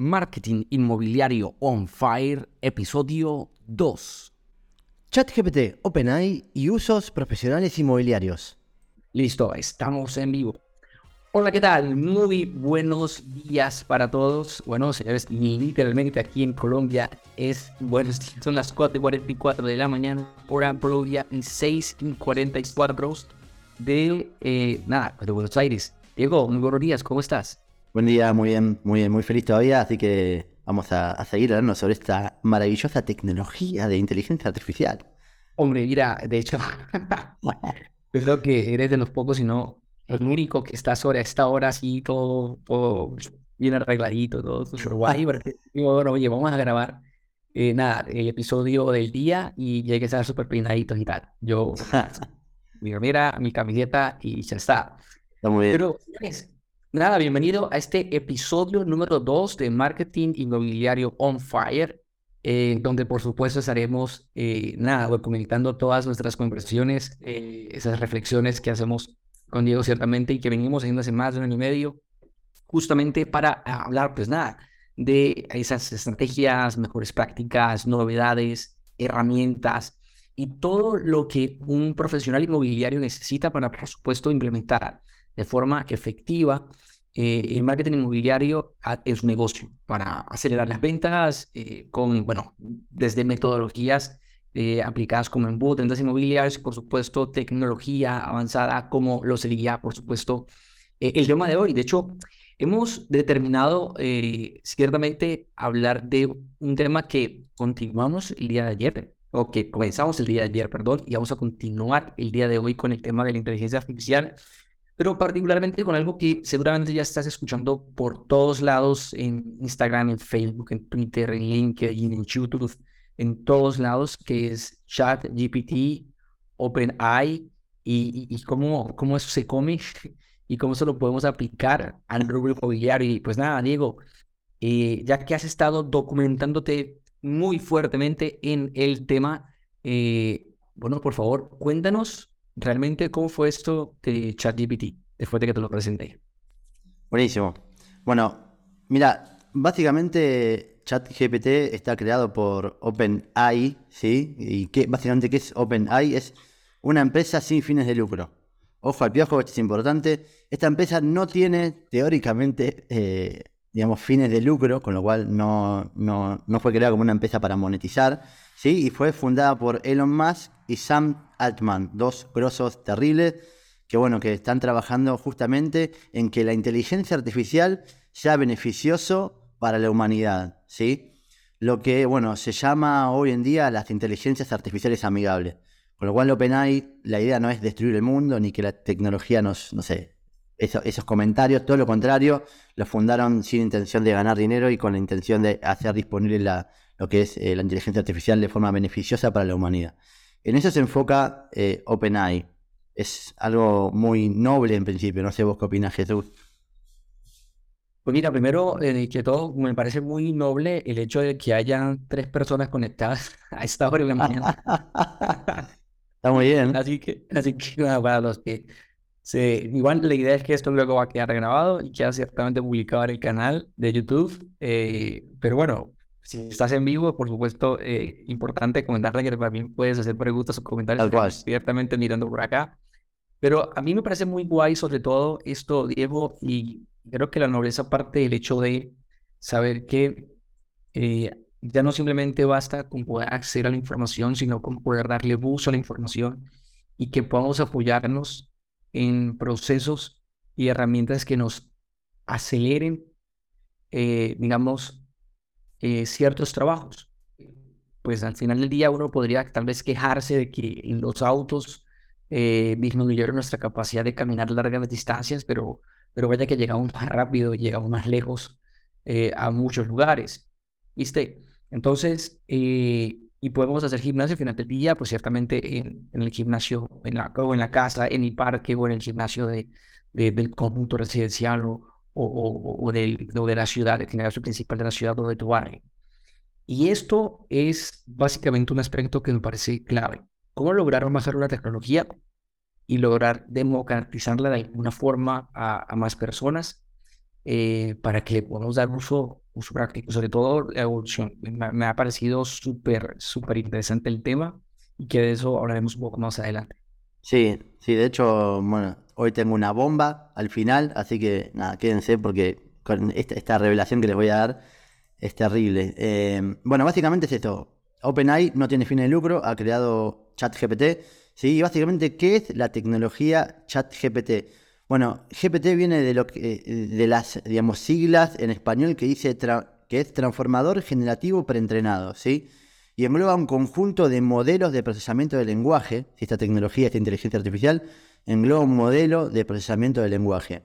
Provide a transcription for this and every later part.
Marketing Inmobiliario On Fire, episodio 2. ChatGPT, OpenAI y usos profesionales inmobiliarios. Listo, estamos en vivo. Hola, ¿qué tal? Muy buenos días para todos. Bueno, señores, literalmente aquí en Colombia es, bueno, son las 4.44 de la mañana, hora Colombia, y 6.44 de, eh, nada, de Buenos Aires. Diego, muy buenos días, ¿cómo estás? Buen día, muy bien, muy bien, muy feliz todavía, así que vamos a, seguir hablando sobre esta maravillosa tecnología de inteligencia artificial. Hombre, mira, de hecho, creo que eres de los pocos, si no el único que está sobre esta hora así, todo, todo bien arregladito, todo súper guay. bueno, oye, vamos a grabar, eh, nada, el episodio del día y llegue a estar súper peinadito y tal. Yo, mira, mira, mi camiseta y ya está. Está muy bien. Pero, Nada, bienvenido a este episodio número 2 de Marketing Inmobiliario On Fire, eh, donde por supuesto estaremos, eh, nada, documentando todas nuestras conversaciones, eh, esas reflexiones que hacemos con Diego ciertamente y que venimos haciendo hace más de un año y medio, justamente para hablar, pues nada, de esas estrategias, mejores prácticas, novedades, herramientas y todo lo que un profesional inmobiliario necesita para, por supuesto, implementar de forma efectiva eh, el marketing inmobiliario es un negocio para acelerar las ventas eh, con, bueno, desde metodologías eh, aplicadas como embudo, ventas inmobiliarias, por supuesto, tecnología avanzada como lo sería, por supuesto, el tema de hoy. De hecho, hemos determinado ciertamente hablar de un tema que continuamos el día de ayer, o que comenzamos el día de ayer, perdón, y vamos a continuar el día de hoy con el tema de la inteligencia artificial pero particularmente con algo que seguramente ya estás escuchando por todos lados en Instagram, en Facebook, en Twitter, en LinkedIn, en YouTube, en todos lados, que es ChatGPT, OpenAI y, y, cómo, cómo eso se come y cómo eso lo podemos aplicar al rubro inmobiliario. Y pues nada, Diego, eh, ya que has estado documentándote muy fuertemente en el tema, eh, bueno, por favor, cuéntanos realmente cómo fue esto de ChatGPT después de que te lo presenté. Buenísimo. Bueno, mira, básicamente ChatGPT está creado por OpenAI, ¿sí? ¿Y qué, básicamente qué es OpenAI? Es una empresa sin fines de lucro. Ojo al piojo, esto es importante. Esta empresa no tiene teóricamente, eh, digamos, fines de lucro, con lo cual no, no, no fue creada como una empresa para monetizar, ¿sí? Y fue fundada por Elon Musk y Sam Altman, dos grosos terribles que bueno, que están trabajando justamente en que la inteligencia artificial sea beneficioso para la humanidad, ¿sí? Lo que, bueno, se llama hoy en día las inteligencias artificiales amigables. Con lo cual, OpenAI, la idea no es destruir el mundo ni que la tecnología nos, no sé, esos comentarios, todo lo contrario, lo fundaron sin intención de ganar dinero y con la intención de hacer disponible lo que es eh, la inteligencia artificial de forma beneficiosa para la humanidad. En eso se enfoca eh, OpenAI. Es algo muy noble en principio. No sé vos qué opinas, Jesús. Pues mira, primero eh, que todo, me parece muy noble el hecho de que hayan tres personas conectadas a esta hora de la mañana. Está muy bien. Así que, así que para los que se, igual la idea es que esto luego va a quedar grabado y queda ciertamente publicado en el canal de YouTube. Eh, pero bueno, si estás en vivo, por supuesto, eh, importante comentarle que también puedes hacer preguntas o comentarios directamente mirando por acá. Pero a mí me parece muy guay, sobre todo esto, Diego, y creo que la nobleza parte del hecho de saber que eh, ya no simplemente basta con poder acceder a la información, sino con poder darle uso a la información y que podamos apoyarnos en procesos y herramientas que nos aceleren, eh, digamos, eh, ciertos trabajos. Pues al final del día uno podría tal vez quejarse de que en los autos eh, disminuyeron nuestra capacidad de caminar largas distancias, pero, pero vaya que llegamos más rápido, llegamos más lejos eh, a muchos lugares. ¿Viste? Entonces, eh, y podemos hacer gimnasio al final del día, pues ciertamente en, el gimnasio, en la, o en la casa, en el parque o en el gimnasio de, del conjunto residencial o, o, o, de, de, la ciudad, el negocio principal de la ciudad donde tú barrio. Y esto es básicamente un aspecto que me parece clave. ¿Cómo lograr amasar una tecnología y lograr democratizarla de alguna forma a, a más personas eh, para que podamos dar uso uso práctico, sobre todo la evolución. Me, me ha parecido súper, súper interesante el tema y que de eso hablaremos un poco más adelante. Sí, sí, de hecho, bueno, hoy tengo una bomba al final, así que nada, quédense porque con esta, revelación que les voy a dar es terrible. Eh, bueno, básicamente es esto. OpenAI no tiene fin de lucro, ha creado ChatGPT. ¿sí? Y básicamente, ¿qué es la tecnología ChatGPT? Bueno, GPT viene de, lo que, de las digamos, siglas en español que dice que es transformador generativo preentrenado, ¿sí? Y engloba un conjunto de modelos de procesamiento de lenguaje, si esta tecnología, esta inteligencia artificial, engloba un modelo de procesamiento de lenguaje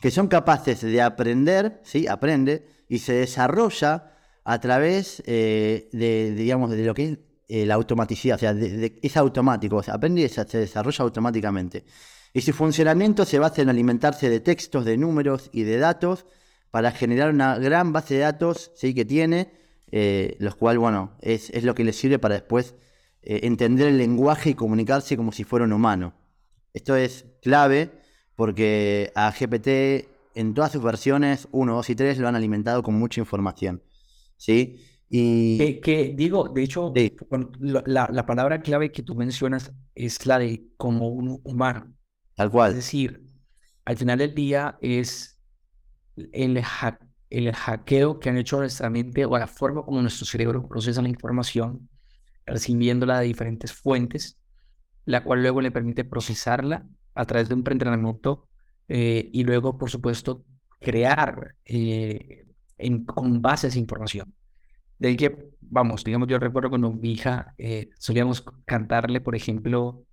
que son capaces de aprender, ¿sí? Aprende y se desarrolla a través eh, de, digamos, de lo que es eh, la automaticidad, o sea, es automático, aprende y se, desarrolla automáticamente. Y su funcionamiento se basa en alimentarse de textos, de números y de datos para generar una gran base de datos ¿sí? que tiene, eh, los cuales, bueno, es, es, lo que le sirve para después entender el lenguaje y comunicarse como si fuera un humano. Esto es clave porque a GPT en todas sus versiones 1, 2 y 3 lo han alimentado con mucha información. ¿Sí? Y... Que, digo, de hecho, la, la, palabra clave que tú mencionas es la de como un humano. Tal cual. Es decir, al final del día es el, el hackeo que han hecho nuestra mente o la forma como nuestro cerebro procesa la información, recibiéndola de diferentes fuentes, la cual luego le permite procesarla a través de un preentrenamiento eh, y luego, por supuesto, crear eh, en, con base esa información. De que, vamos, digamos, yo recuerdo cuando mi hija eh, solíamos cantarle, por ejemplo,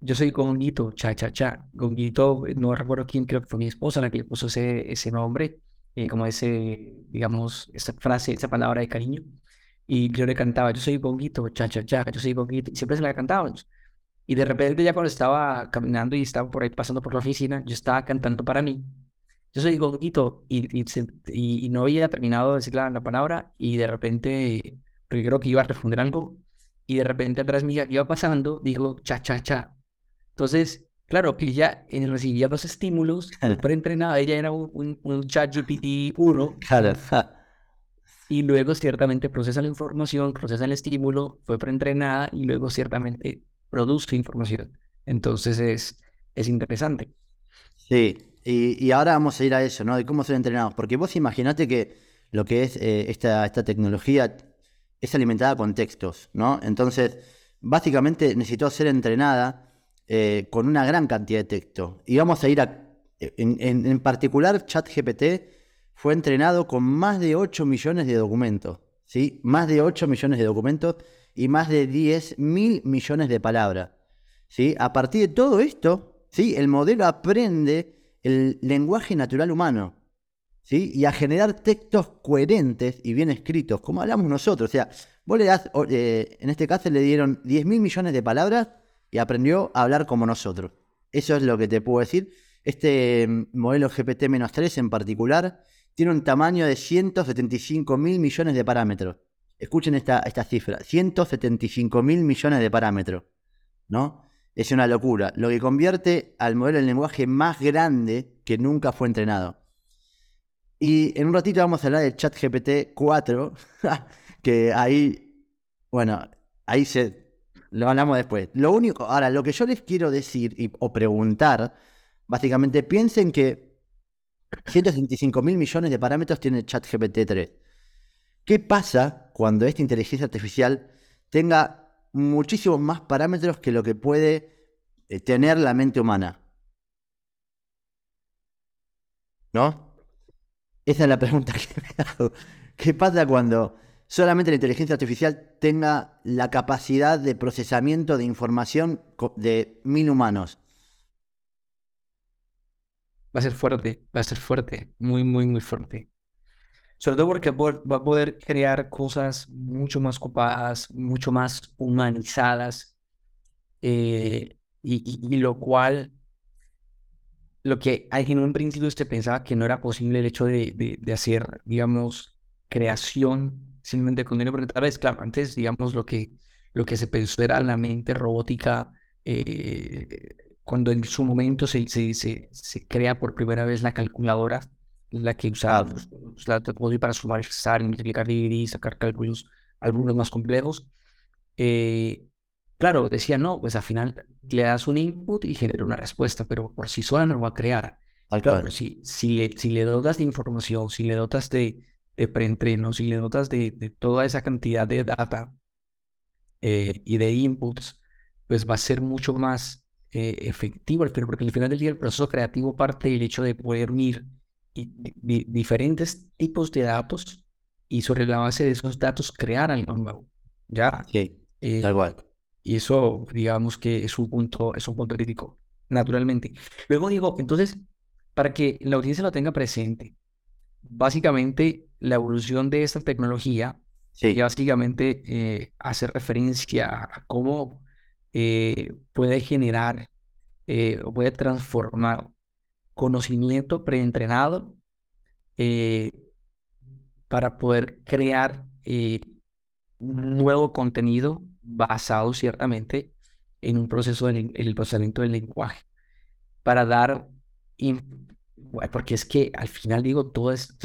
yo soy Gonguito, cha, cha, cha. Gonguito, no recuerdo quién, creo que fue mi esposa la que le puso ese, ese nombre, como ese, digamos, esa frase, esa palabra de cariño. Y yo le cantaba, yo soy Gonguito, cha, cha, cha, yo soy Gonguito. Y siempre se la cantábamos. Y de repente ya cuando estaba caminando y estaba por ahí pasando por la oficina, yo estaba cantando para mí. Yo soy Gonguito y, y, y, no había terminado de decir la, la, palabra y de repente, porque creo que iba a responder algo, y de repente atrás mía iba pasando, dijo cha, cha, cha. Entonces, claro, que ella recibía dos estímulos, preentrenada, ella era un, un, chat GPT puro. Y luego ciertamente procesa la información, procesa el estímulo, fue preentrenada y luego ciertamente produce información. Entonces es, es interesante. Sí, y, ahora vamos a ir a eso, ¿no? De cómo ser entrenados. Porque vos imaginate que lo que es eh, esta, esta tecnología es alimentada con textos, ¿no? Entonces, básicamente necesitó ser entrenada eh, con una gran cantidad de texto. Y vamos a ir a. En, en, en particular, ChatGPT fue entrenado con más de 8 millones de documentos. ¿sí? Más de 8 millones de documentos y más de 10 mil millones de palabras. ¿sí? A partir de todo esto, ¿sí? el modelo aprende el lenguaje natural humano ¿sí? y a generar textos coherentes y bien escritos, como hablamos nosotros. O sea, vos le das, eh, en este caso le dieron 10 mil millones de palabras y aprendió a hablar como nosotros. Eso es lo que te puedo decir. Este mm, modelo GPT-3 en particular tiene un tamaño de 175 mil millones de parámetros. Escuchen esta, esta cifra, 175 mil millones de parámetros, ¿no? Es una locura, lo que convierte al modelo de lenguaje más grande que nunca fue entrenado. Y en un ratito vamos a hablar del ChatGPT 4, que ahí, bueno, ahí se lo hablamos después. Lo único, ahora, lo que yo les quiero decir o preguntar, básicamente piensen que 165 mil millones de parámetros tiene ChatGPT 3. ¿Qué pasa cuando esta inteligencia artificial tenga muchísimos más parámetros que lo que puede eh, tener la mente humana? ¿No? Esa es la pregunta que me hago. ¿Qué pasa cuando solamente la inteligencia artificial tenga la capacidad de procesamiento de información de mil humanos? Va a ser fuerte, va a ser fuerte, muy, muy, muy fuerte. Sobre todo porque va a poder crear cosas mucho más copadas, mucho más humanizadas, eh, y, lo cual, lo que en un principio se pensaba que no era posible el hecho de, de, hacer, digamos, creación simplemente con dinero, porque tal vez, claro, antes, digamos, lo que, lo que se pensó era la mente robótica, eh, cuando en su momento se, se, se, se crea por primera vez la calculadora, la que usaba, la tecnología para sumar, restar, multiplicar, dividir, sacar cálculos, algunos más complejos. Eh, claro, decía, no, pues al final le das un input y genera una respuesta, pero por sí sola no lo va a crear. Claro, si, si, le, si le dotas de información, si le dotas de, de preentreno, si le dotas de, de toda esa cantidad de data eh, y de inputs, pues va a ser mucho más eh, efectivo, pero porque al final del día el proceso creativo parte del hecho de poder unir diferentes tipos de datos y sobre la base de esos datos crear algo nuevo. ¿Ya? Sí, eh, tal cual. Y eso, digamos que es un punto, es un punto crítico, naturalmente. Luego digo, entonces, para que la audiencia lo tenga presente, básicamente la evolución de esta tecnología, sí. básicamente eh, hace referencia a cómo eh, puede generar eh, o puede transformar conocimiento preentrenado para poder crear nuevo contenido basado ciertamente en un proceso en el procesamiento del lenguaje para dar porque es que al final digo todo es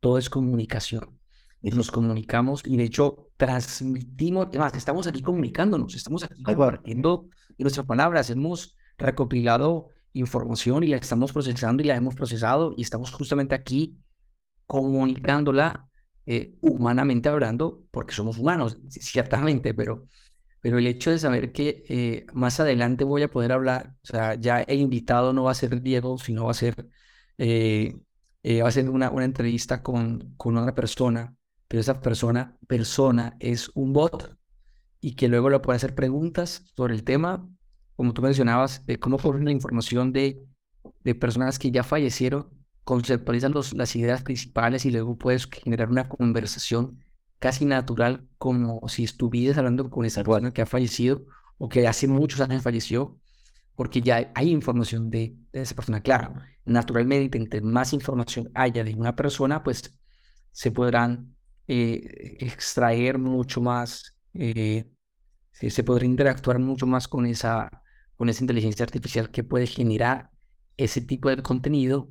todo es comunicación. Nos comunicamos y de hecho transmitimos, además estamos aquí comunicándonos, estamos aquí compartiendo nuestras palabras, hemos recopilado información y la estamos procesando y la hemos procesado y estamos justamente aquí comunicándola eh, humanamente hablando, porque somos humanos, ciertamente, pero, pero el hecho de saber que eh, más adelante voy a poder hablar, o sea, ya he invitado, no va a ser Diego, sino va a ser, eh, va a ser una, una entrevista con, con otra persona pero esa persona, persona es un bot y que luego le puede hacer preguntas sobre el tema, como tú mencionabas, de cómo poner la información de, de personas que ya fallecieron, conceptualizan los, las ideas principales y luego puedes generar una conversación casi natural, como si estuvieras hablando con esa persona que ha fallecido o que hace muchos años falleció, porque ya hay información de, de esa persona. Claro, naturalmente, entre más información haya de una persona, pues se podrán eh, extraer mucho más, eh, se podrá interactuar mucho más con esa, con esa inteligencia artificial que puede generar ese tipo de contenido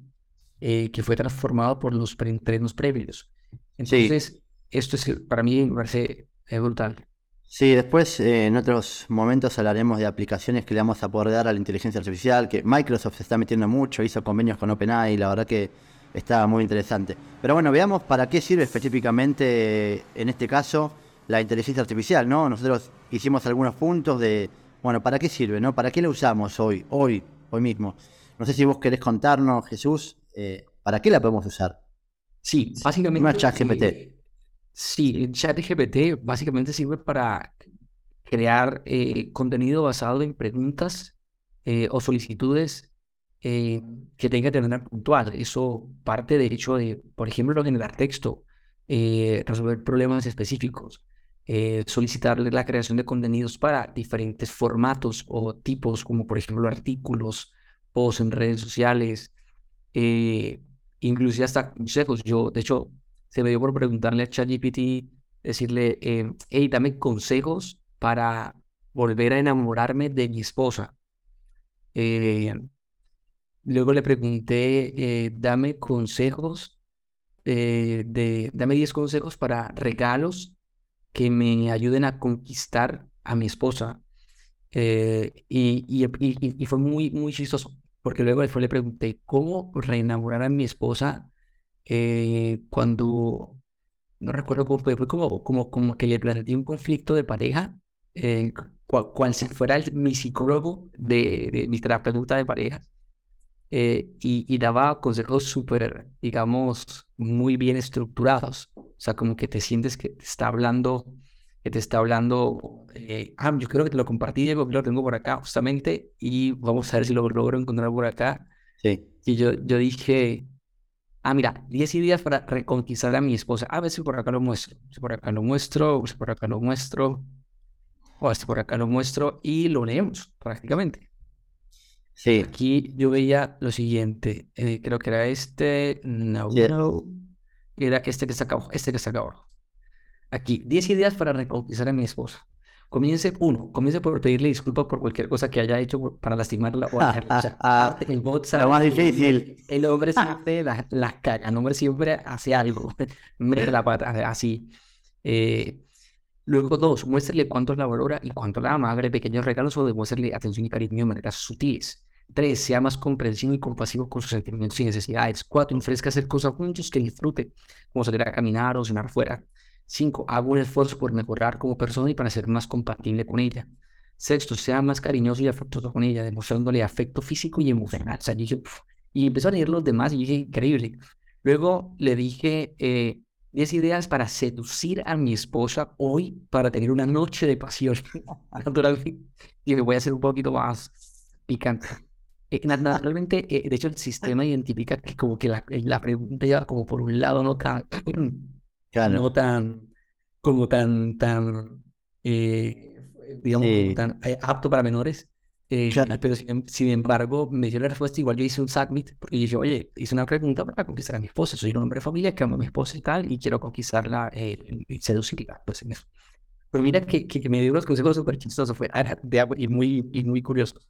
eh, que fue transformado por los preentrenos previos. Entonces, esto es para mí me parece brutal. Sí, después en otros momentos hablaremos de aplicaciones que le vamos a poder dar a la inteligencia artificial, que Microsoft se está metiendo mucho, hizo convenios con OpenAI, la verdad que Está muy interesante. Pero bueno, veamos para qué sirve específicamente, en este caso, la inteligencia artificial, ¿no? Nosotros hicimos algunos puntos de, bueno, ¿para qué sirve, no? ¿Para qué la usamos hoy, hoy, hoy mismo? No sé si vos querés contarnos, Jesús, eh, ¿para qué la podemos usar? Sí, básicamente... chat GPT. Sí, el chat GPT básicamente sirve para crear eh, contenido basado en preguntas eh, o solicitudes eh, que tenga que tener puntual. Eso parte de hecho de, por ejemplo, generar texto, resolver problemas específicos, solicitarle la creación de contenidos para diferentes formatos o tipos, como por ejemplo artículos, posts en redes sociales, inclusive hasta consejos. Yo, de hecho, se me dio por preguntarle a ChatGPT, decirle, hey, dame consejos para volver a enamorarme de mi esposa. Eh, Luego le pregunté, eh, dame consejos, eh, de, dame 10 consejos para regalos que me ayuden a conquistar a mi esposa. Eh, y, y, fue muy, muy chistoso, porque luego después le pregunté, ¿cómo reenamorar a mi esposa cuando, no recuerdo cómo fue, fue como, como, como que le planteé un conflicto de pareja, cual, si fuera mi psicólogo de, de mi terapeuta de parejas. Eh, y, daba consejos súper, digamos, muy bien estructurados. O sea, como que te sientes que te está hablando, que te está hablando, eh, ah, yo creo que te lo compartí, Diego, lo tengo por acá justamente, y vamos a ver si lo logro encontrar por acá. Sí. Y yo, yo dije, ah, mira, 10 días para reconquistar a mi esposa. A ver si por acá lo muestro, si por acá lo muestro, si por acá lo muestro, o si por acá lo muestro, y lo leemos prácticamente. Sí. Aquí yo veía lo siguiente, eh, creo que era este, no, era este que está acá abajo, este que está acá abajo. Aquí, 10 ideas para reconquistar a mi esposa. Comience, uno, comience por pedirle disculpas por cualquier cosa que haya hecho para lastimarla o hacerla. O sea, ah, el bot sabe Lo más difícil. El hombre siempre las la caga, el hombre siempre hace algo, mete la pata, así. Eh, luego, dos, muéstrele cuánto la valora y cuánto la ama, haga pequeños regalos o demuéstrele atención y cariño de maneras sutiles. Tres, sea más comprensivo y compasivo con sus sentimientos y necesidades. Cuatro, ofrezca hacer cosas juntos que disfrute, como salir a caminar o cenar fuera. Cinco, haga un esfuerzo por mejorar como persona y para ser más compatible con ella. Sexto, sea más cariñoso y afectuoso con ella, demostrándole afecto físico y emocional. O sea, dije, y empezó a leer los demás y dije, increíble. Luego le dije, eh, 10 ideas para seducir a mi esposa hoy para tener una noche de pasión. Naturalmente, y me voy a hacer un poquito más picante. Eh, naturalmente, eh, de hecho, el sistema identifica que como que la, pregunta lleva como por un lado no tan, no tan, como tan, tan, digamos, tan apto para menores. Pero sin, embargo, me dio la respuesta. Igual yo hice un submit porque dije, oye, hice una pregunta para conquistar a mi esposa. Soy un hombre de familia que amo a mi esposa y tal, y quiero conquistarla y seducirla. Pues, Pero mira que, que, me dio unos consejos súper chistosos, fue de, y, muy, y muy curiosos.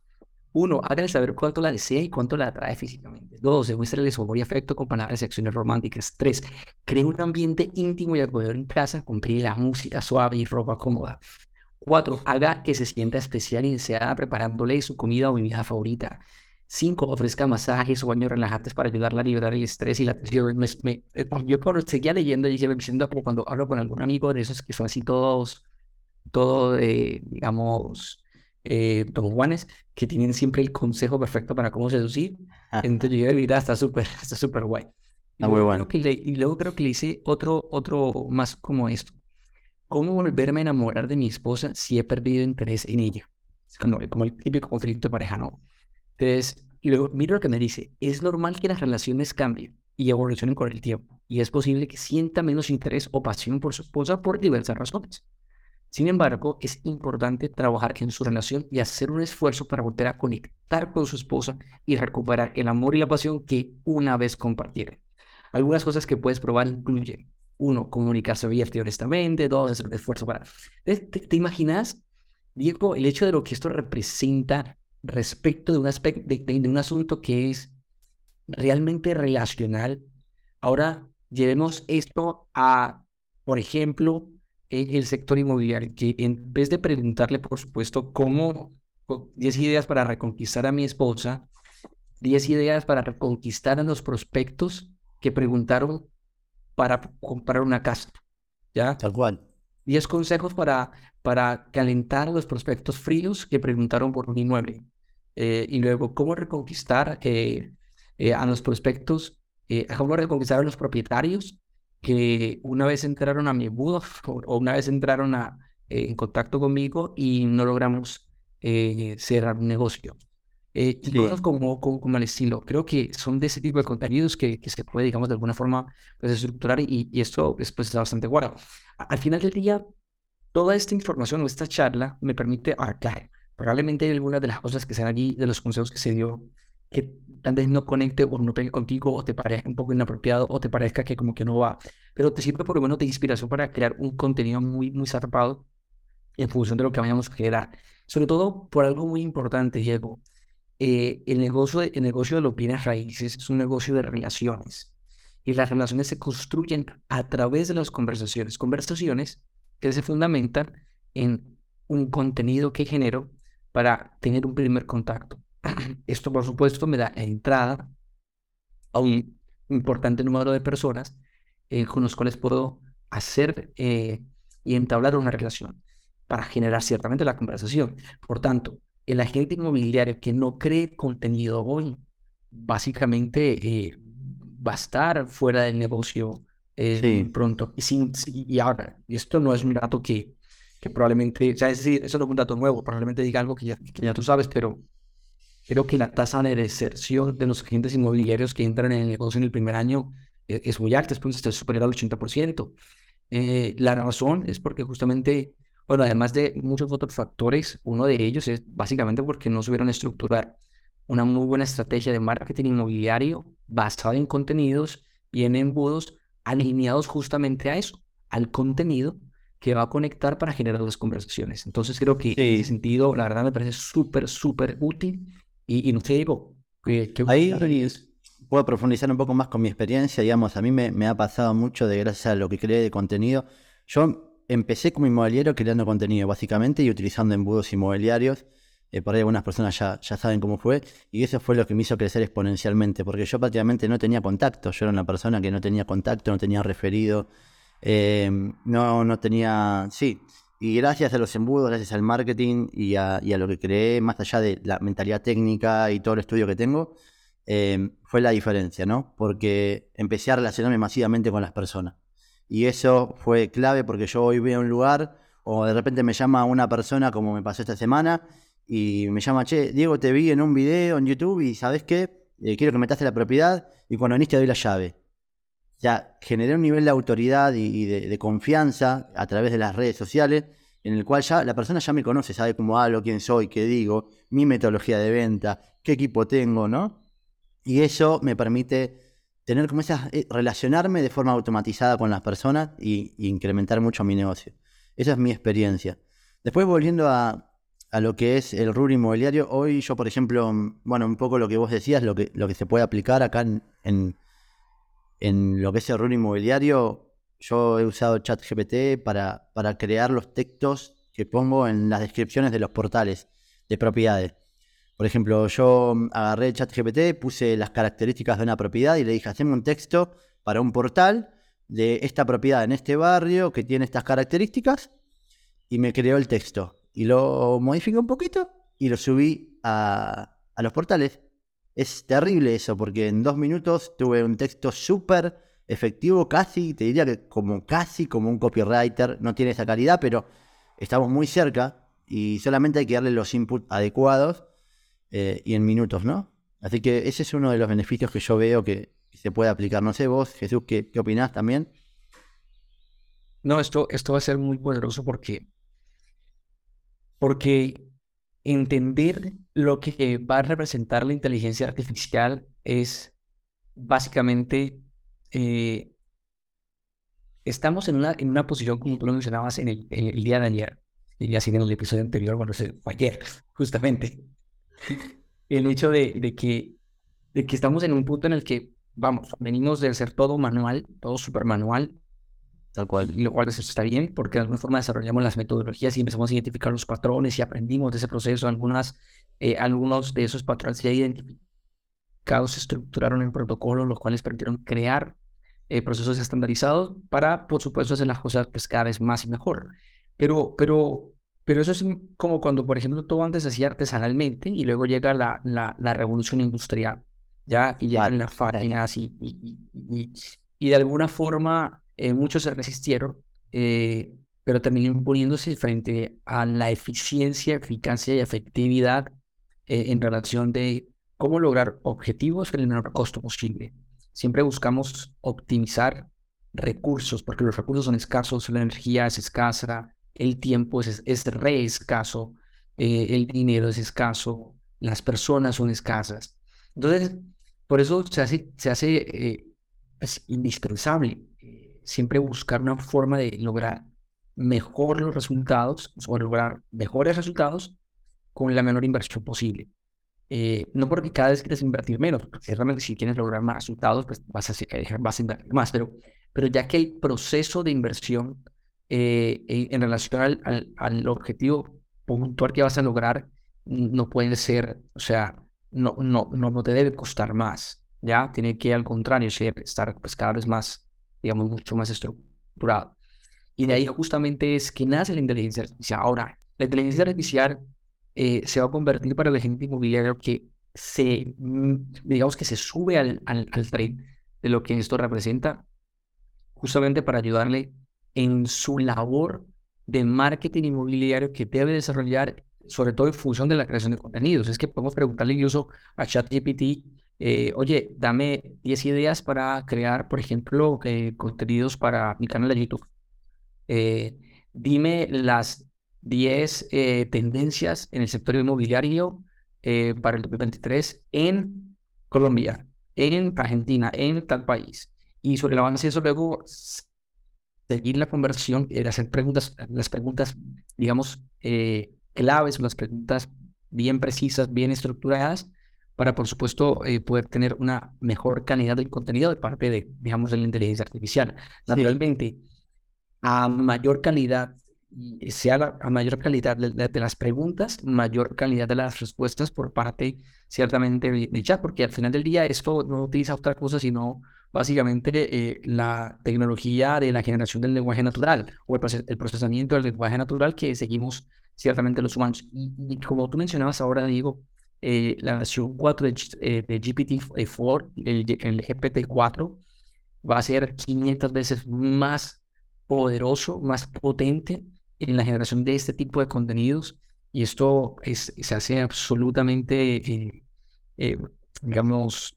Uno, hágale saber cuánto la desea y cuánto la atrae físicamente. Dos, demuéstrale su amor y afecto con palabras y acciones románticas. Tres, cree un ambiente íntimo y acogedor en casa, con la música suave y ropa cómoda. Cuatro, haga que se sienta especial y deseada preparándole su comida o bebida favorita. Cinco, ofrezca masajes o baños relajantes para ayudarla a liberar el estrés y la tensión. Eh, yo cuando seguía leyendo y me siento como cuando hablo con algún amigo de esos que son así todos, todo, eh, digamos, eh, Don Juanes, que tienen siempre el consejo perfecto para cómo seducir. Entonces yo vida está súper, está súper guay. Está muy bueno. y luego creo que le hice otro, otro más como esto. ¿Cómo volverme a enamorar de mi esposa si he perdido interés en ella? Como, como el típico conflicto de pareja, ¿no? Entonces, y luego miro lo que me dice. Es normal que las relaciones cambien y evolucionen con el tiempo. Y es posible que sienta menos interés o pasión por su esposa por diversas razones. Sin embargo, es importante trabajar en su relación y hacer un esfuerzo para volver a conectar con su esposa y recuperar el amor y la pasión que una vez compartieron. Algunas cosas que puedes probar incluyen, uno, comunicarse abierto y honestamente, dos, hacer un esfuerzo para... ¿Te, imaginas, Diego, el hecho de lo que esto representa respecto de un, aspecto, de un asunto que es realmente relacional? Ahora, llevemos esto a, por ejemplo, el sector inmobiliario, que en vez de preguntarle, por supuesto, cómo 10 ideas para reconquistar a mi esposa, 10 ideas para reconquistar a los prospectos que preguntaron para comprar una casa. ¿Ya? Tal cual. 10 consejos para, para calentar a los prospectos fríos que preguntaron por un inmueble. Eh, y luego, cómo reconquistar eh, eh, a los prospectos, cómo reconquistar a los propietarios que una vez entraron a mi embudo o una vez entraron a, eh, en contacto conmigo y no logramos eh, cerrar un negocio. Eh, y cosas como, como, el estilo. Creo que son de ese tipo de contenidos que, que se puede, digamos, de alguna forma pues, estructurar y, y esto después está bastante guay. Al final del día, toda esta información o esta charla me permite aclarar. Probablemente algunas de las cosas que sean allí, de los consejos que se dio, que tal vez no conecte o no pegue contigo o te parezca un poco inapropiado o te parezca que como que no va, pero te sirve por lo menos de inspiración para crear un contenido muy, muy zarpado en función de lo que vayamos a generar. Sobre todo por algo muy importante, Diego. Eh, el, negocio de, el negocio de los bienes raíces es un negocio de relaciones y las relaciones se construyen a través de las conversaciones. Conversaciones que se fundamentan en un contenido que genero para tener un primer contacto. Esto, por supuesto, me da entrada a un importante número de personas eh, con los cuales puedo hacer eh, y entablar una relación para generar ciertamente la conversación. Por tanto, el agente inmobiliario que no cree contenido hoy, básicamente eh, va a estar fuera del negocio pronto. Y, sin, y ahora, esto no es un dato que, que probablemente, o sea, es decir, eso no es un dato nuevo, probablemente diga algo que ya, que ya tú sabes, pero Creo que la tasa de deserción de los agentes inmobiliarios que entran en el negocio en el primer año eh, es muy alta, está superior al 80%. Eh, la razón es porque justamente, bueno, además de muchos otros factores, uno de ellos es básicamente porque no supieron estructurar una muy buena estrategia de marketing inmobiliario basada en contenidos y en embudos alineados justamente a eso, al contenido que va a conectar para generar las conversaciones. Entonces creo que en ese sentido, la verdad me parece súper, súper útil y, no sé, digo, que, Ahí puedo profundizar un poco más con mi experiencia, digamos, a mí me, me ha pasado mucho de gracias a lo que creé de contenido. Yo empecé como inmobiliario creando contenido, básicamente, y utilizando embudos inmobiliarios. Eh, por ahí algunas personas ya, ya saben cómo fue, y eso fue lo que me hizo crecer exponencialmente, porque yo prácticamente no tenía contacto, yo era una persona que no tenía contacto, no tenía referido, eh, no, no tenía, sí, y gracias a los embudos, gracias al marketing y a, lo que creé, más allá de la mentalidad técnica y todo el estudio que tengo, eh, fue la diferencia, ¿no? Porque empecé a relacionarme masivamente con las personas. Y eso fue clave porque yo hoy voy a un lugar o de repente me llama una persona como me pasó esta semana y me llama, che, Diego, te vi en un video en YouTube y ¿sabes qué? Eh, quiero que me la propiedad y cuando venís te doy la llave. Ya generé un nivel de autoridad y, de, confianza a través de las redes sociales en el cual ya la persona ya me conoce, sabe cómo hablo, quién soy, qué digo, mi metodología de venta, qué equipo tengo, ¿no? Y eso me permite tener como esa, eh, relacionarme de forma automatizada con las personas y, incrementar mucho mi negocio. Esa es mi experiencia. Después volviendo a, lo que es el rubro inmobiliario, hoy yo, por ejemplo, bueno, un poco lo que vos decías, lo que, lo que se puede aplicar acá en, lo que es el rubro inmobiliario, yo he usado ChatGPT para, para crear los textos que pongo en las descripciones de los portales de propiedades. Por ejemplo, yo agarré ChatGPT, puse las características de una propiedad y le dije, haceme un texto para un portal de esta propiedad en este barrio que tiene estas características y me creó el texto. Y lo modifiqué un poquito y lo subí a, a los portales. Es terrible eso porque en dos minutos tuve un texto súper efectivo, casi, te diría que como casi como un copywriter, no tiene esa calidad, pero estamos muy cerca y solamente hay que darle los inputs adecuados eh, y en minutos, ¿no? Así que ese es uno de los beneficios que yo veo que, se puede aplicar. No sé vos, Jesús, ¿qué, qué opinás también? No, esto, esto va a ser muy poderoso porque, porque entender lo que va a representar la inteligencia artificial es básicamente, eh, estamos en una, en una posición, como tú lo mencionabas en el, día de ayer, y así en el episodio anterior, bueno, fue ayer, justamente, el hecho de, de, que, de que estamos en un punto en el que, vamos, venimos de ser todo manual, todo súper manual, tal cual, y lo cual eso está bien, porque de alguna forma desarrollamos las metodologías y empezamos a identificar los patrones y aprendimos de ese proceso. Algunas, eh, algunos de esos patrones ya identificados se estructuraron en protocolos, los cuales permitieron crear eh, procesos estandarizados para, por supuesto, hacer las cosas pues, cada vez más y mejor. Pero, pero pero eso es como cuando, por ejemplo, todo antes se hacía artesanalmente y luego llega la, la, la revolución industrial, ¿ya? Y ya las fábricas y, y, y, de alguna forma eh, muchos se resistieron, eh, pero también imponiéndose frente a la eficiencia, eficacia y efectividad eh, en relación de cómo lograr objetivos con el menor costo posible. Siempre buscamos optimizar recursos, porque los recursos son escasos, la energía es escasa, el tiempo es, es re escaso, el dinero es escaso, las personas son escasas. Entonces, por eso se hace, se hace pues, indispensable siempre buscar una forma de lograr mejor los resultados o lograr mejores resultados con la menor inversión posible. no porque cada vez quieres invertir menos, porque realmente si quieres lograr más resultados, pues vas a, vas a invertir más, pero, pero ya que el proceso de inversión eh, en, relación al, al, objetivo puntual que vas a lograr, no puede ser, o sea, no, no, no, no te debe costar más, ¿ya? Tiene que al contrario ser, estar pues, cada vez más, digamos, mucho más estructurado. Y de ahí justamente es que nace la inteligencia artificial. Ahora, la inteligencia artificial eh, se va a convertir para el agente inmobiliario que se, mm, digamos que se sube al, al, al tren de lo que esto representa, justamente para ayudarle en su labor de marketing inmobiliario que debe desarrollar, sobre todo en función de la creación de contenidos. Es que podemos preguntarle incluso a ChatGPT, eh, oye, dame 10 ideas para crear, por ejemplo, eh, contenidos para mi canal de YouTube. Eh, dime las 10 tendencias en el sector inmobiliario para el 2023 en Colombia, en Argentina, en tal país. Y sobre el avance de eso luego seguir la conversión, el hacer preguntas, las preguntas, digamos, eh, claves, las preguntas bien precisas, bien estructuradas, para, por supuesto, eh, poder tener una mejor calidad del contenido de parte de, digamos, de la inteligencia artificial. Naturalmente, a mayor calidad, sea a mayor calidad de, las preguntas, mayor calidad de las respuestas por parte, ciertamente, de, chat, porque al final del día esto no utiliza otra cosa sino básicamente eh, la tecnología de la generación del lenguaje natural o el, procesamiento del lenguaje natural que seguimos ciertamente los humanos. Y, como tú mencionabas ahora, digo, eh, la versión 4 de, eh, de GPT-4, el, el GPT-4, va a ser 500 veces más poderoso, más potente en la generación de este tipo de contenidos. Y esto es, se hace absolutamente, digamos,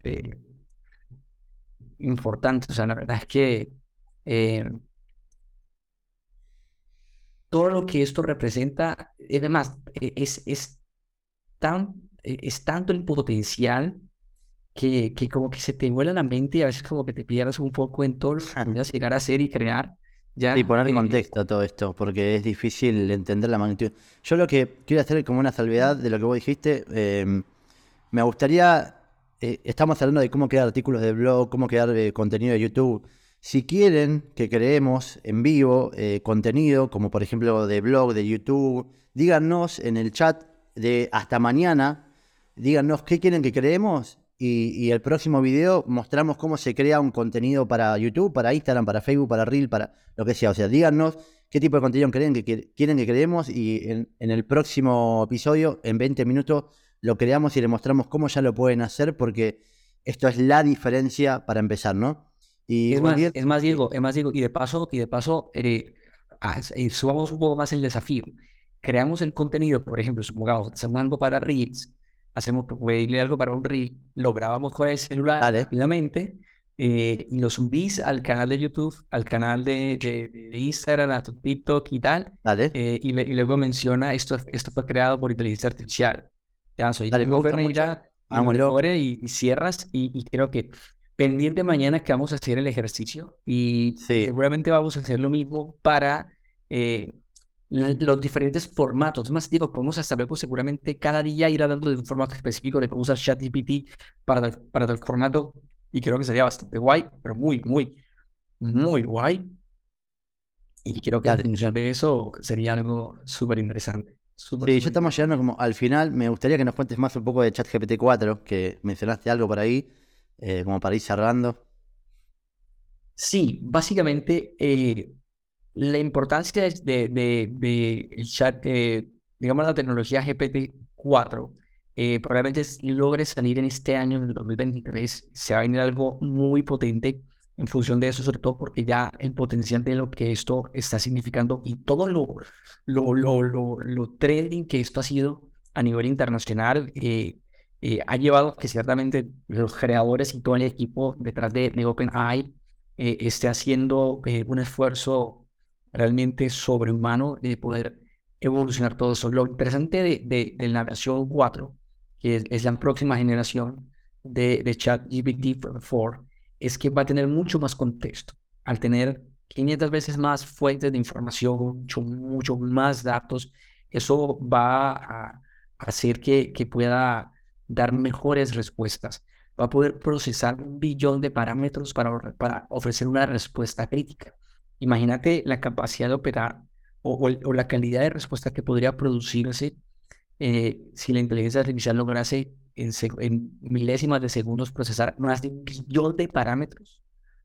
importante. O sea, la verdad es que eh, todo lo que esto representa, además, e, es, es, tan, es tanto el potencial que, que como que se te vuela la mente y a veces como que te pierdas un poco en todo lo que llegar a hacer y crear. Ya, y poner en eh, contexto a todo esto, porque es difícil entender la magnitud. Yo lo que quiero hacer como una salvedad de lo que vos dijiste, eh, me gustaría eh, estamos hablando de cómo crear artículos de blog, cómo crear eh, contenido de YouTube. Si quieren que creemos en vivo eh, contenido, como por ejemplo de blog, de YouTube, díganos en el chat de hasta mañana, díganos qué quieren que creemos y, el próximo video mostramos cómo se crea un contenido para YouTube, para Instagram, para Facebook, para Reel, para lo que sea. O sea, díganos qué tipo de contenido quieren que, quieren que creemos y en, en el próximo episodio, en 20 minutos, lo creamos y le mostramos cómo ya lo pueden hacer, porque esto es la diferencia para empezar, ¿no? Y es, más, es más, Diego, es más, Diego, y de paso, y de paso, eh, eh, subamos un poco más el desafío. Creamos el contenido, por ejemplo, supongamos, algo para Reels, hacemos algo para un Reel, lo grabamos con el celular rápidamente eh, y lo subís al canal de YouTube, al canal de, de, Instagram, a tu TikTok y tal. y, y, luego menciona esto, esto fue creado por inteligencia artificial ya soy Dale, y, y, cierras y, creo que pendiente mañana que vamos a hacer el ejercicio y seguramente vamos a hacer lo mismo para eh, los diferentes formatos. Más digo, podemos hasta luego seguramente cada día ir hablando de un formato específico de cómo usar ChatGPT para, para el formato y creo que sería bastante guay, pero muy, muy, muy guay. Y creo que al de eso sería algo súper interesante sí, ya estamos llegando como al final. Me gustaría que nos cuentes más un poco de ChatGPT 4, que mencionaste algo por ahí, eh, como para ir cerrando. Sí, básicamente eh, la importancia de, de, el chat, eh, digamos la tecnología GPT-4, probablemente logre salir en este año, en el 2023, se va a venir algo muy potente en función de eso, sobre todo porque ya el potencial de lo que esto está significando y todo lo, lo, lo, lo, trending que esto ha sido a nivel internacional eh, eh, ha llevado que ciertamente los creadores y todo el equipo detrás de, OpenAI eh, esté haciendo un esfuerzo realmente sobrehumano de poder evolucionar todo eso. Lo interesante de, la versión 4, que es, la próxima generación de, de ChatGPT 4, es que va a tener mucho más contexto. Al tener 500 veces más fuentes de información, mucho, mucho más datos, eso va a hacer que, pueda dar mejores respuestas. Va a poder procesar un billón de parámetros para ofrecer una respuesta crítica. Imagínate la capacidad de operar o, o, la calidad de respuesta que podría producirse eh, si la inteligencia artificial lograse en, milésimas de segundos procesar más de un billón de parámetros.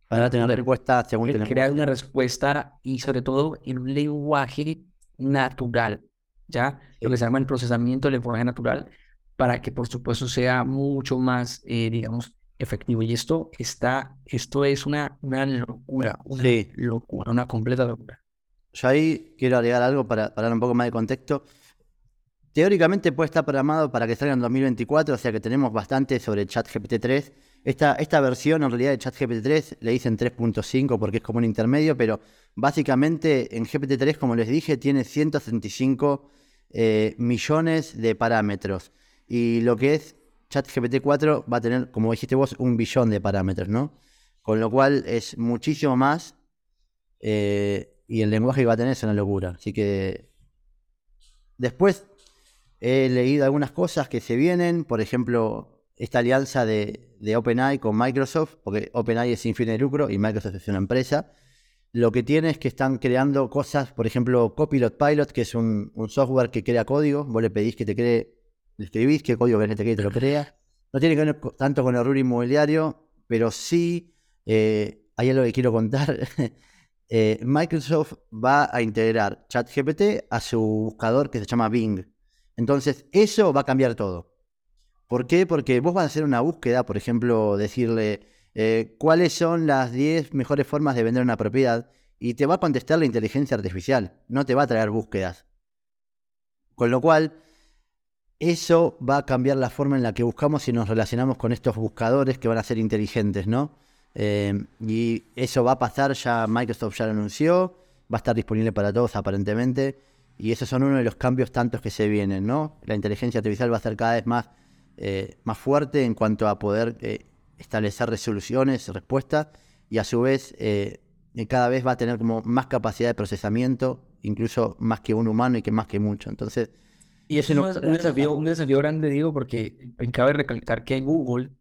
Para tener respuesta según Crear una respuesta y sobre todo en un lenguaje natural, ¿ya? Lo que se llama el procesamiento del lenguaje natural, para que por supuesto sea mucho más, eh, digamos, efectivo. Y esto está, esto es una, una locura, una locura, una completa locura. Yo ahí quiero agregar algo para, para dar un poco más de contexto. Teóricamente puede estar programado para que salga en 2024, o sea que tenemos bastante sobre ChatGPT 3. Esta, esta versión en realidad de ChatGPT 3 le dicen 3.5 porque es como un intermedio, pero básicamente en GPT 3, como les dije, tiene 165 eh, millones de parámetros. Y lo que es ChatGPT 4 va a tener, como dijiste vos, un billón de parámetros, ¿no? Con lo cual es muchísimo más eh, y el lenguaje que va a tener es una locura. Así que después he leído algunas cosas que se vienen, por ejemplo, esta alianza de, de OpenAI con Microsoft, porque OpenAI es sin fin de lucro y Microsoft es una empresa. Lo que tiene es que están creando cosas, por ejemplo, Copilot Pilot, que es un, software que crea código. Vos le pedís que te cree, escribís qué código querés que te lo crea. No tiene que ver tanto con el rubro inmobiliario, pero sí eh, hay algo que quiero contar. Eh, Microsoft va a integrar ChatGPT a su buscador que se llama Bing. Entonces, eso va a cambiar todo. ¿Por qué? Porque vos vas a hacer una búsqueda, por ejemplo, decirle eh, cuáles son las 10 mejores formas de vender una propiedad y te va a contestar la inteligencia artificial, no te va a traer búsquedas. Con lo cual, eso va a cambiar la forma en la que buscamos y nos relacionamos con estos buscadores que van a ser inteligentes, ¿no? Eh, y eso va a pasar, ya Microsoft ya lo anunció, va a estar disponible para todos aparentemente, y esos son uno de los cambios tantos que se vienen, ¿no? La inteligencia artificial va a ser cada vez más, eh, más fuerte en cuanto a poder eh, establecer resoluciones, respuestas, y a su vez cada vez va a tener como más capacidad de procesamiento, incluso más que un humano y que más que mucho. Entonces, y es un, desafío, un desafío grande, digo, porque cabe recalcar que Google,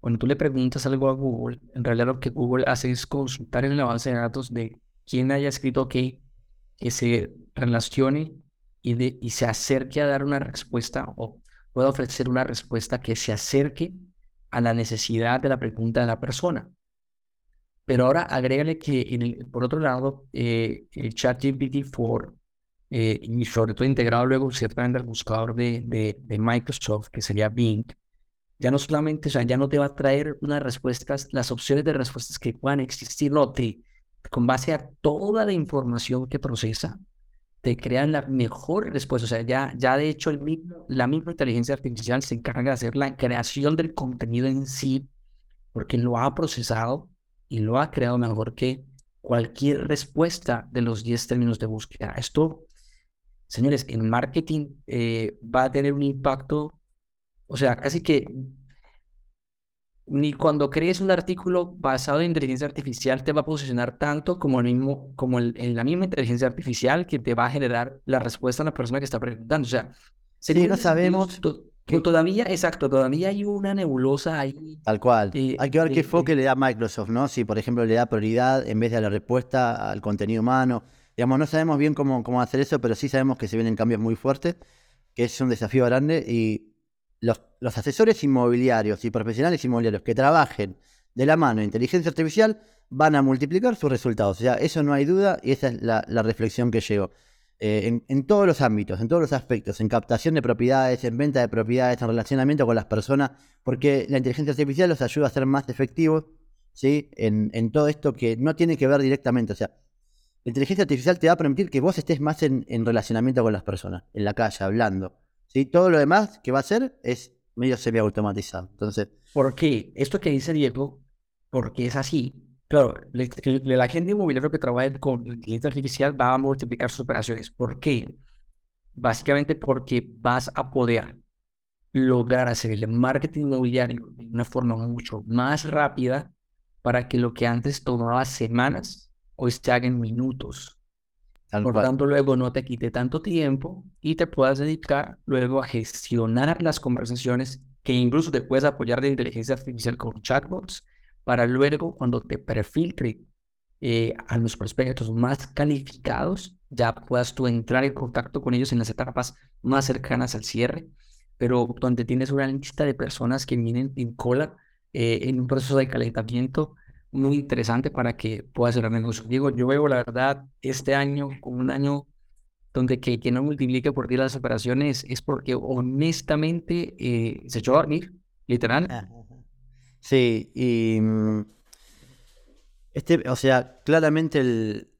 cuando tú le preguntas algo a Google, en realidad lo que Google hace es consultar en la base de datos de quién haya escrito qué, que se relacione y, de, y se acerque a dar una respuesta o pueda ofrecer una respuesta que se acerque a la necesidad de la pregunta de la persona. Pero ahora agrégale que, por otro lado, eh, el ChatGPT-4 eh, y sobre todo integrado luego ciertamente al buscador de, de, Microsoft, que sería Bing, ya no solamente, o sea, ya no te va a traer unas respuestas, las opciones de respuestas que puedan existir, no, te, con base a toda la información que procesa, te crean la mejor respuesta. O sea, ya, ya de hecho el mismo, la misma inteligencia artificial se encarga de hacer la creación del contenido en sí, porque lo ha procesado y lo ha creado mejor que cualquier respuesta de los 10 términos de búsqueda. Esto señores, en marketing eh, va a tener un impacto, o sea, casi que ni cuando crees un artículo basado en inteligencia artificial te va a posicionar tanto como, el mismo, como en la misma inteligencia artificial que te va a generar la respuesta a la persona que está preguntando. O sea, sí, no sabemos. Que todavía, exacto, todavía hay una nebulosa ahí. Tal cual. hay que ver qué enfoque le da Microsoft, ¿no? Si, por ejemplo, le da prioridad en vez de la respuesta al contenido humano Digamos, no sabemos bien cómo, cómo hacer eso, pero sí sabemos que se vienen cambios muy fuertes, que es un desafío grande y los, asesores inmobiliarios y profesionales inmobiliarios que trabajen de la mano de inteligencia artificial van a multiplicar sus resultados. O sea, eso no hay duda y esa es la, reflexión que llegó. Eh, en, todos los ámbitos, en todos los aspectos, en captación de propiedades, en venta de propiedades, en relacionamiento con las personas, porque la inteligencia artificial los ayuda a ser más efectivos ¿sí? en, en todo esto que no tiene que ver directamente. O sea, la inteligencia artificial te va a permitir que vos estés más en, relacionamiento con las personas, en la calle, hablando. ¿sí? Todo lo demás que va a hacer es medio semi-automatizado. Entonces, ¿Por qué? Esto que dice Diego, porque es así. Claro, la gente inmobiliaria que trabaja con inteligencia artificial va a multiplicar sus operaciones. ¿Por qué? Básicamente porque vas a poder lograr hacer el marketing inmobiliario de una forma mucho más rápida para que lo que antes tomaba semanas hoy se hagan minutos. Por lo tanto, luego no te quite tanto tiempo y te puedas dedicar luego a gestionar las conversaciones que incluso te puedes apoyar de inteligencia artificial con chatbots para luego cuando te perfiltre eh, a los prospectos más calificados, ya puedas tú entrar en contacto con ellos en las etapas más cercanas al cierre, pero donde tienes una lista de personas que vienen en cola eh, en un proceso de calentamiento muy interesante para que pueda hacer negocio. Digo, yo veo la verdad este año como un año donde que, que no multiplique por 10 las operaciones es porque honestamente eh, se echó a dormir, literal. Sí, y mm, este, o sea, claramente el,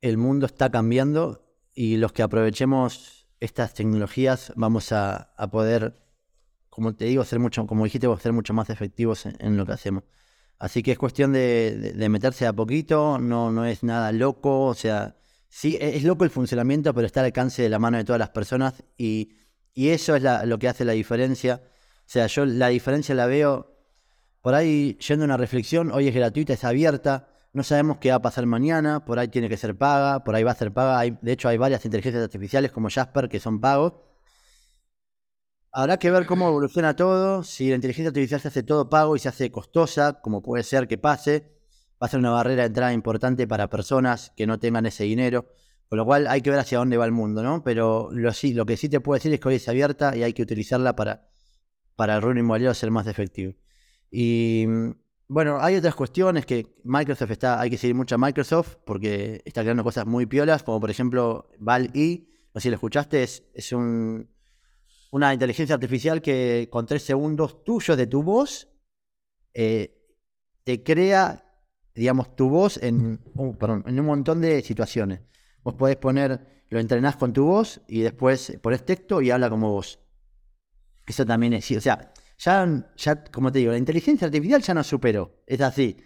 el mundo está cambiando y los que aprovechemos estas tecnologías vamos a, a poder, como te digo, ser mucho, como dijiste, ser mucho más efectivos en lo que hacemos. Así que es cuestión de, meterse a poquito, no, no es nada loco, o sea, sí, e, es loco el funcionamiento, pero está al alcance de la mano de todas las personas y, eso es lo que hace la diferencia. O sea, yo la diferencia la veo por ahí yendo a una reflexión, hoy es gratuita, es abierta, no sabemos qué va a pasar mañana, por ahí tiene que ser paga, por ahí va a ser paga. Hay, de hecho, hay varias inteligencias artificiales como Jasper que son pagos. Habrá que ver cómo evoluciona todo. Si la inteligencia artificial se hace todo pago y se hace costosa, como puede ser que pase, va a ser una barrera de entrada importante para personas que no tengan ese dinero. Con lo cual hay que ver hacia dónde va el mundo, ¿no? Pero lo, sí, lo que sí te puedo decir es que hoy es abierta y hay que utilizarla para, para el rubro inmobiliario ser más efectivo. Y bueno, hay otras cuestiones que Microsoft está, hay que seguir mucho a Microsoft porque está creando cosas muy piolas, como por ejemplo Val-E, no sé si lo escuchaste, es, es un, una inteligencia artificial que con tres segundos tuyos de tu voz eh, te crea, digamos, tu voz en, un montón de situaciones. Vos podés poner, lo entrenás con tu voz y después pones texto y habla como vos. Eso también es, o sea, ya, ya, como te digo, la inteligencia artificial ya nos superó. Es así.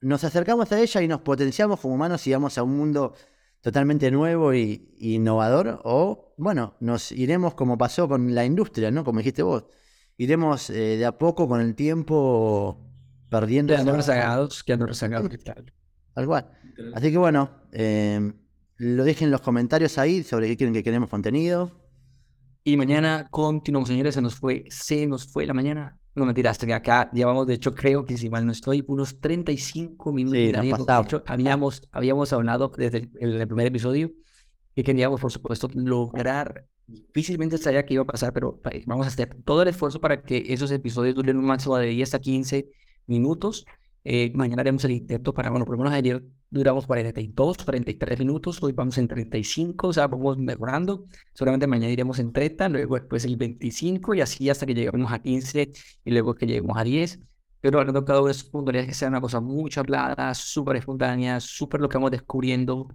Nos acercamos a ella y nos potenciamos como humanos y vamos a un mundo totalmente nuevo y, innovador. O, bueno, nos iremos como pasó con la industria, ¿no? Como dijiste vos. Iremos eh, de a poco con el tiempo perdiendo. Quedando rezagados, quedando rezagados. Tal cual. Así que bueno, eh, lo dejen en los comentarios ahí sobre qué quieren que queremos contenido. Y mañana continuamos, señores. Se nos fue, se nos fue la mañana. No mentiras, que acá llevamos, de hecho, creo que si mal no estoy, unos 35 minutos. Sí, pasamos. De hecho, habíamos, habíamos hablado desde el, el, primer episodio que queríamos, por supuesto, lograr. Difícilmente sabía que iba a pasar, pero vamos a hacer todo el esfuerzo para que esos episodios duren un máximo de 10 a 15 minutos. Eh, mañana haremos el intento para, bueno, por lo menos ayer duramos 42, 43 minutos, hoy vamos en 35, o sea, vamos mejorando. Seguramente mañana iremos en 30, luego después el 25 y así hasta que lleguemos a 15 y luego que lleguemos a 10. Pero hablando cada uno de esos puntos, que sea una cosa mucho hablada, súper espontánea, súper lo que vamos descubriendo,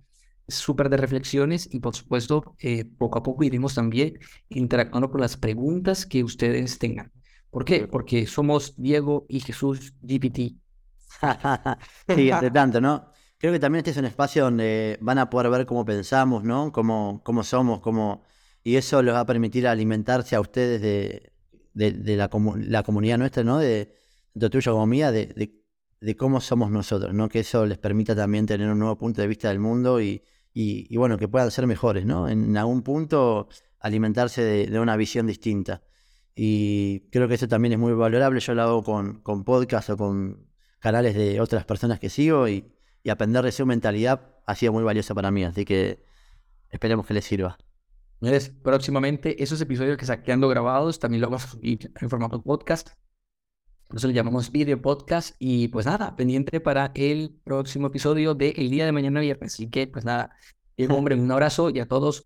súper de reflexiones y por supuesto, eh, poco a poco iremos también interactuando con las preguntas que ustedes tengan. ¿Por qué? Porque somos Diego y Jesús GPT sí, entre tanto, ¿no? Creo que también este es un espacio donde van a poder ver cómo pensamos, ¿no? Cómo, cómo somos, cómo... Y eso les va a permitir alimentarse a ustedes de, de, la, la, comunidad nuestra, ¿no? De, de tuya como mía, de, de, cómo somos nosotros, ¿no? Que eso les permita también tener un nuevo punto de vista del mundo y, y, y bueno, que puedan ser mejores, ¿no? En algún punto alimentarse de, una visión distinta. Y creo que eso también es muy valorable. Yo lo hago con, con podcast o con canales de otras personas que sigo y, aprender de su mentalidad ha sido muy valioso para mí, así que esperemos que les sirva. próximamente esos episodios que quedando grabados también lo vamos a subir en formato podcast. Nosotros le llamamos video podcast y pues nada, pendiente para el próximo episodio del día de mañana viernes. Así que pues nada, hombre, un abrazo y a todos